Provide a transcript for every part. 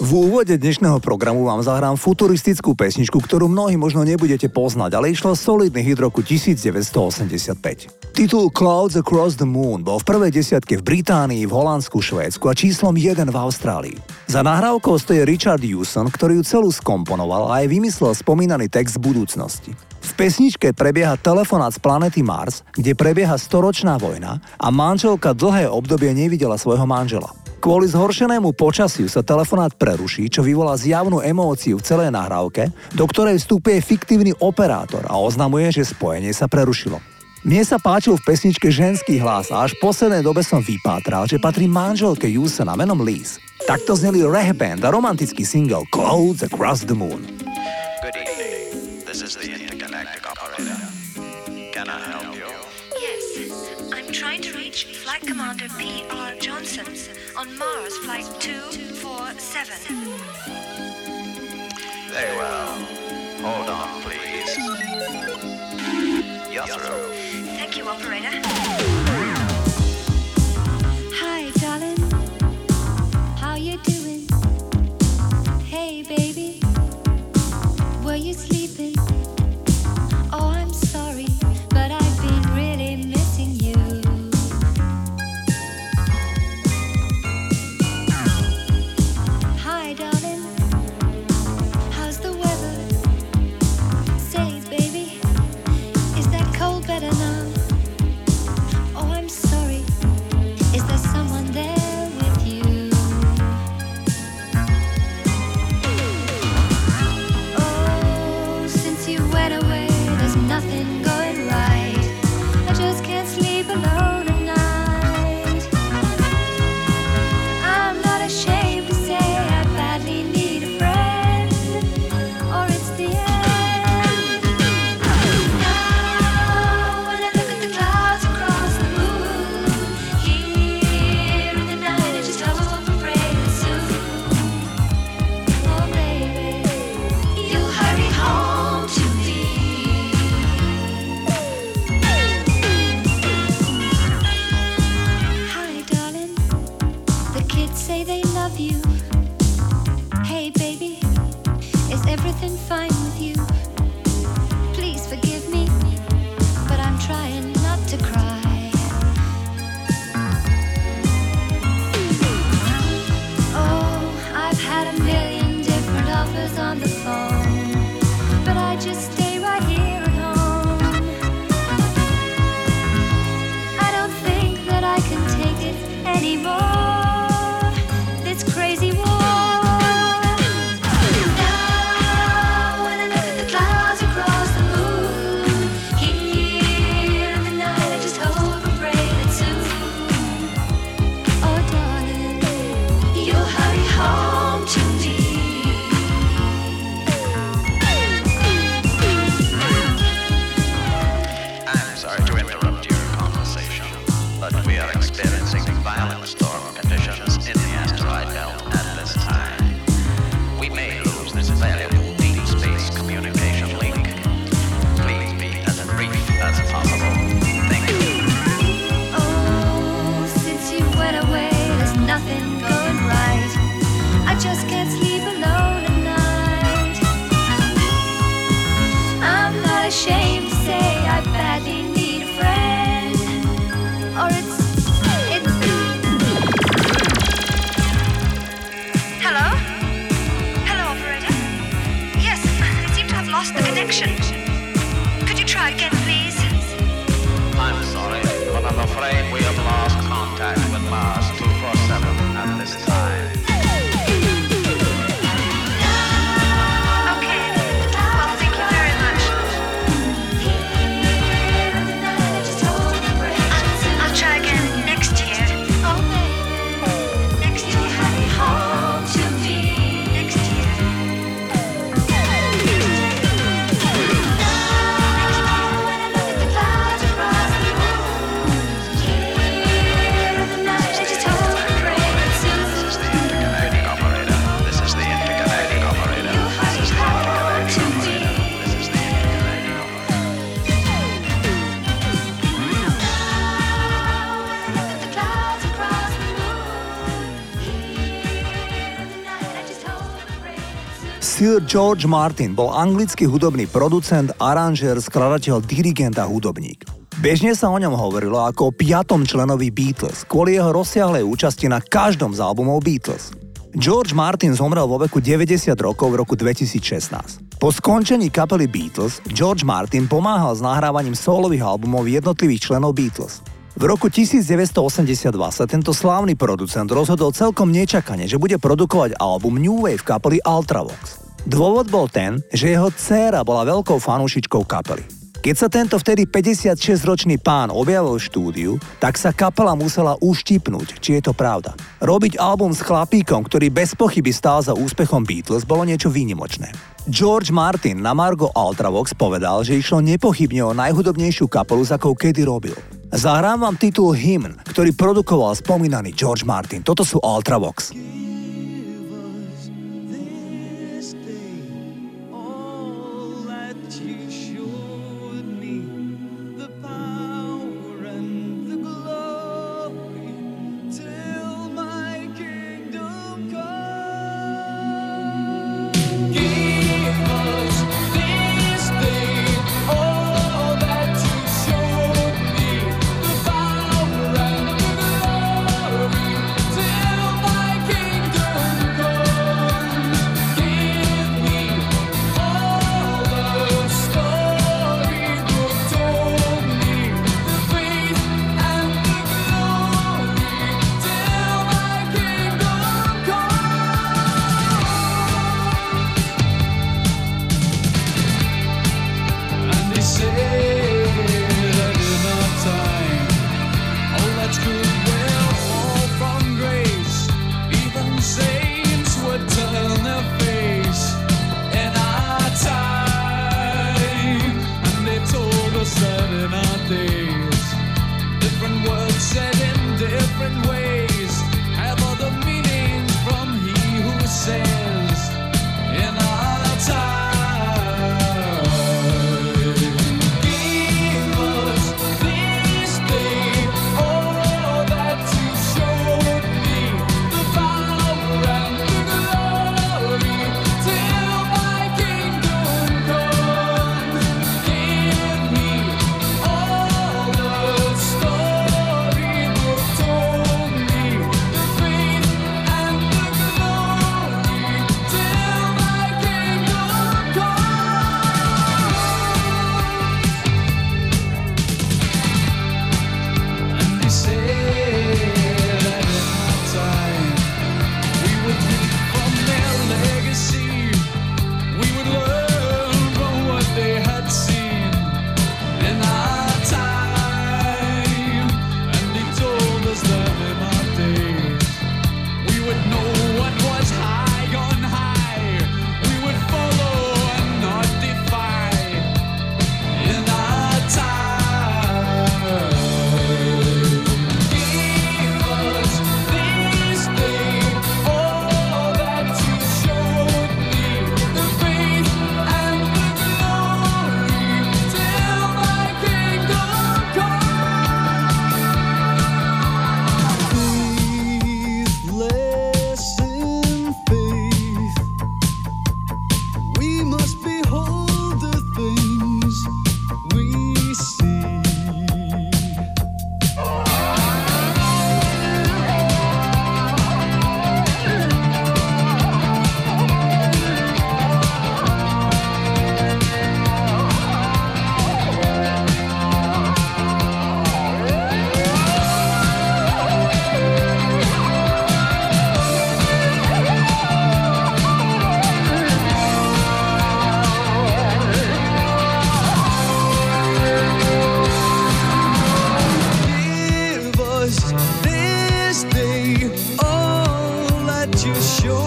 V úvode dnešného programu vám zahrám futuristickú pesničku, ktorú mnohí možno nebudete poznať, ale išlo solidný hit roku 1985. Titul Clouds Across the Moon bol v prvej desiatke v Británii, v Holandsku, Švédsku a číslom 1 v Austrálii. Za nahrávkou stojí Richard Hewson, ktorý ju celú skomponoval a aj vymyslel spomínaný text z budúcnosti. V pesničke prebieha telefonát z planety Mars, kde prebieha storočná vojna a manželka dlhé obdobie nevidela svojho manžela. Kvôli zhoršenému počasiu sa telefonát preruší, čo vyvolá zjavnú emóciu v celej nahrávke, do ktorej vstupuje fiktívny operátor a oznamuje, že spojenie sa prerušilo. Mne sa páčil v pesničke ženský hlas a až v poslednej dobe som vypátral, že patrí manželke Jusena menom Liz. Takto zneli Reh Band a romantický single Clouds Across the Moon. Good evening. This is the on Mars Flight 247. Very well. Hold on, please. You're through. Thank you, operator. There's nothing kids say they love you. Hey, baby, is everything fine with you? Please forgive me, but I'm trying not to cry. Oh, I've had a million different offers on the phone, but I just Sir George Martin bol anglický hudobný producent, aranžér, skladateľ, dirigent a hudobník. Bežne sa o ňom hovorilo ako o piatom členovi Beatles, kvôli jeho rozsiahlej účasti na každom z albumov Beatles. George Martin zomrel vo veku 90 rokov v roku 2016. Po skončení kapely Beatles George Martin pomáhal s nahrávaním solových albumov jednotlivých členov Beatles. V roku 1982 sa tento slávny producent rozhodol celkom nečakane, že bude produkovať album New Wave kapely Ultravox. Dôvod bol ten, že jeho dcéra bola veľkou fanúšičkou kapely. Keď sa tento vtedy 56-ročný pán objavil v štúdiu, tak sa kapela musela uštipnúť, či je to pravda. Robiť album s chlapíkom, ktorý bez pochyby stál za úspechom Beatles, bolo niečo výnimočné. George Martin na Margo Ultravox povedal, že išlo nepochybne o najhudobnejšiu kapelu, za akou kedy robil. Zahrám vám titul Hymn, ktorý produkoval spomínaný George Martin. Toto sú Ultravox.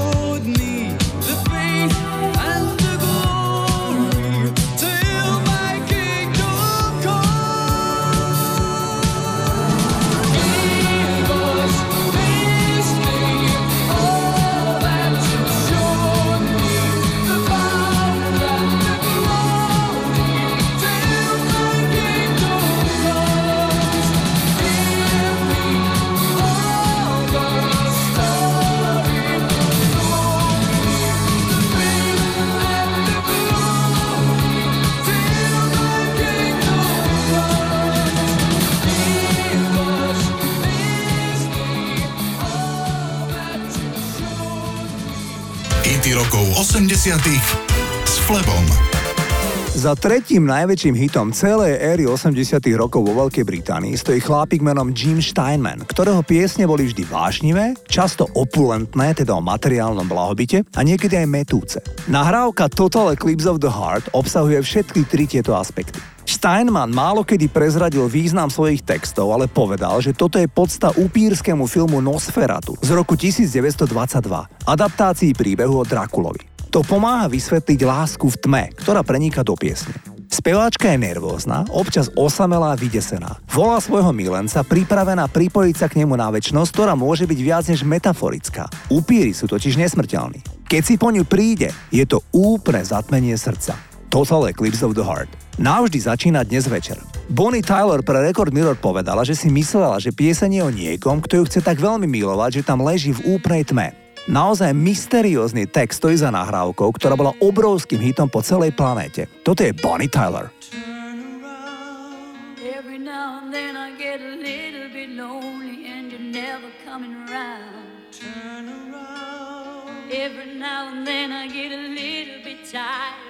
hold me 80 s Flebom. Za tretím najväčším hitom celej éry 80 rokov vo Veľkej Británii stojí chlápik menom Jim Steinman, ktorého piesne boli vždy vášnivé, často opulentné, teda o materiálnom blahobite a niekedy aj metúce. Nahrávka Total Eclipse of the Heart obsahuje všetky tri tieto aspekty. Steinman málo kedy prezradil význam svojich textov, ale povedal, že toto je podsta upírskému filmu Nosferatu z roku 1922, adaptácii príbehu o Drakulovi. To pomáha vysvetliť lásku v tme, ktorá preniká do piesne. Speváčka je nervózna, občas osamelá a vydesená. Volá svojho milenca, pripravená pripojiť sa k nemu na väčšnosť, ktorá môže byť viac než metaforická. Upíry sú totiž nesmrteľní. Keď si po ňu príde, je to úplné zatmenie srdca. Total Eclipse of the Heart. Navždy začína dnes večer. Bonnie Tyler pre Record Mirror povedala, že si myslela, že pieseň o niekom, kto ju chce tak veľmi milovať, že tam leží v úplnej tme. Naozaj mysteriózny text stojí za nahrávkou, ktorá bola obrovským hitom po celej planéte. Toto je Bonnie Tyler. Every now and then I get a little bit tired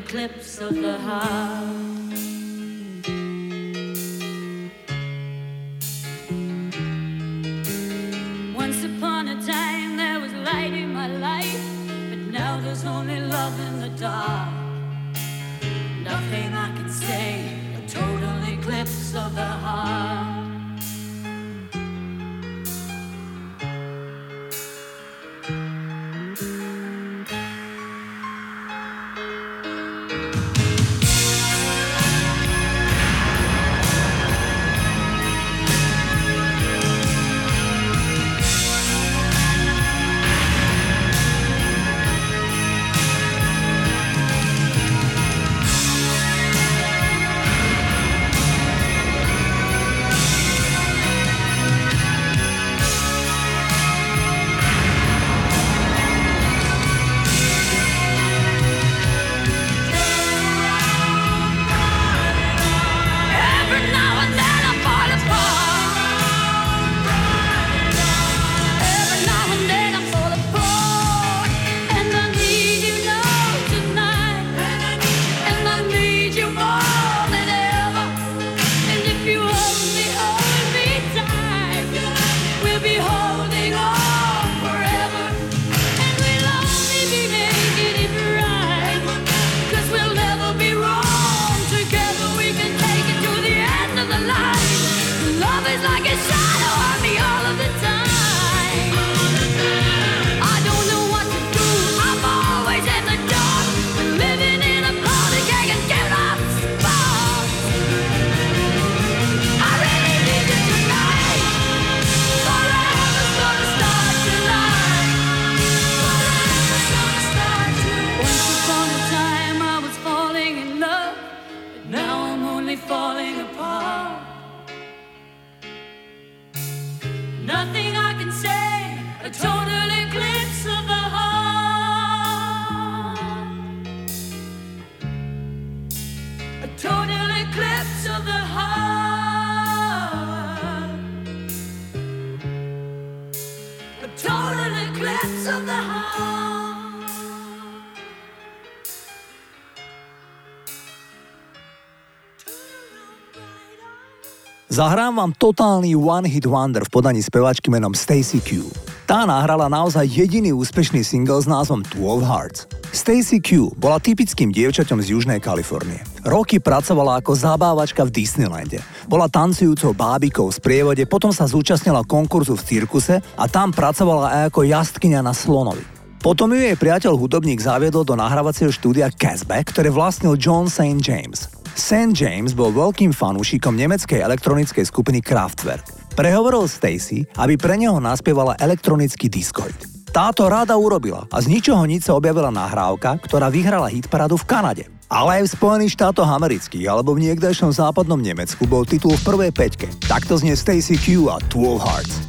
Eclipse of the heart. Zahrám vám totálny one hit wonder v podaní spevačky menom Stacy Q. Tá nahrala naozaj jediný úspešný single s názvom Two of Hearts. Stacy Q bola typickým dievčaťom z Južnej Kalifornie. Roky pracovala ako zabávačka v Disneylande. Bola tancujúcou bábikou v sprievode, potom sa zúčastnila konkurzu v cirkuse a tam pracovala aj ako jastkyňa na slonovi. Potom ju jej priateľ hudobník zaviedol do nahrávacieho štúdia Casback, ktoré vlastnil John St. James. St. James bol veľkým fanúšikom nemeckej elektronickej skupiny Kraftwerk. Prehovoril Stacy, aby pre neho naspievala elektronický Discord. Táto ráda urobila a z ničoho nič sa objavila nahrávka, ktorá vyhrala hitparádu v Kanade. Ale aj v Spojených štátoch amerických alebo v niekdejšom západnom Nemecku bol titul v prvej peťke. Takto znie Stacy Q a Two Hearts.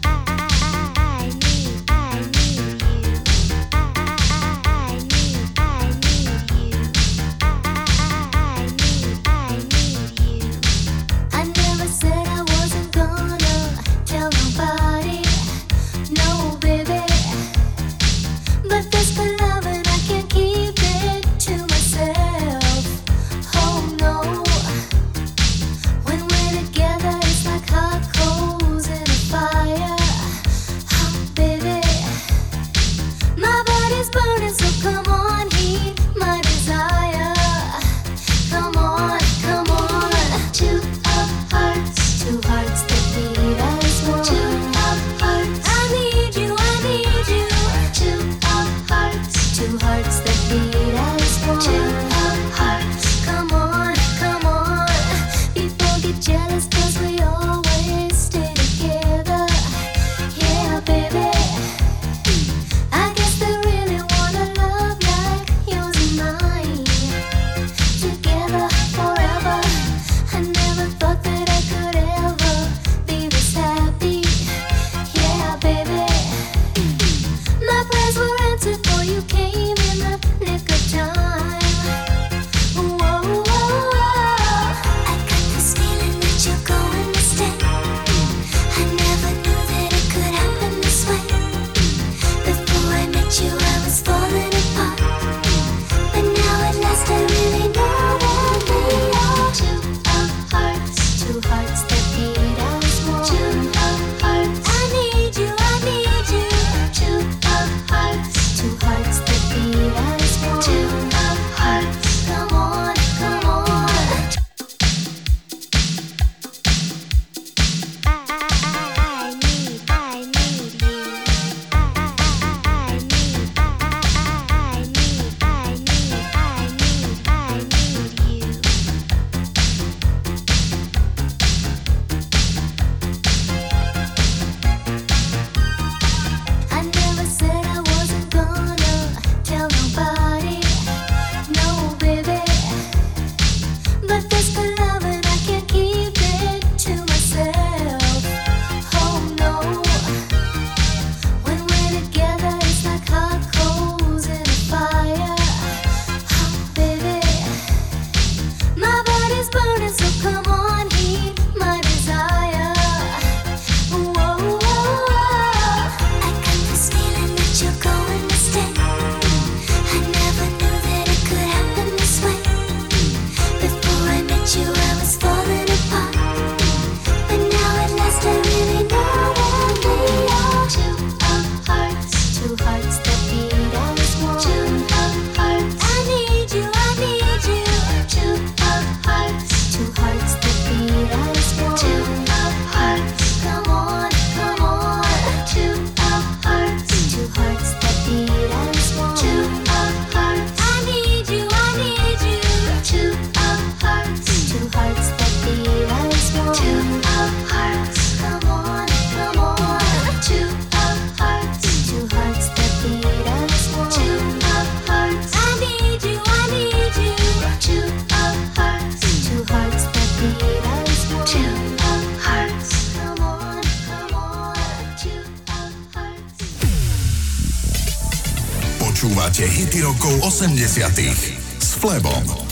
80. s Flebom.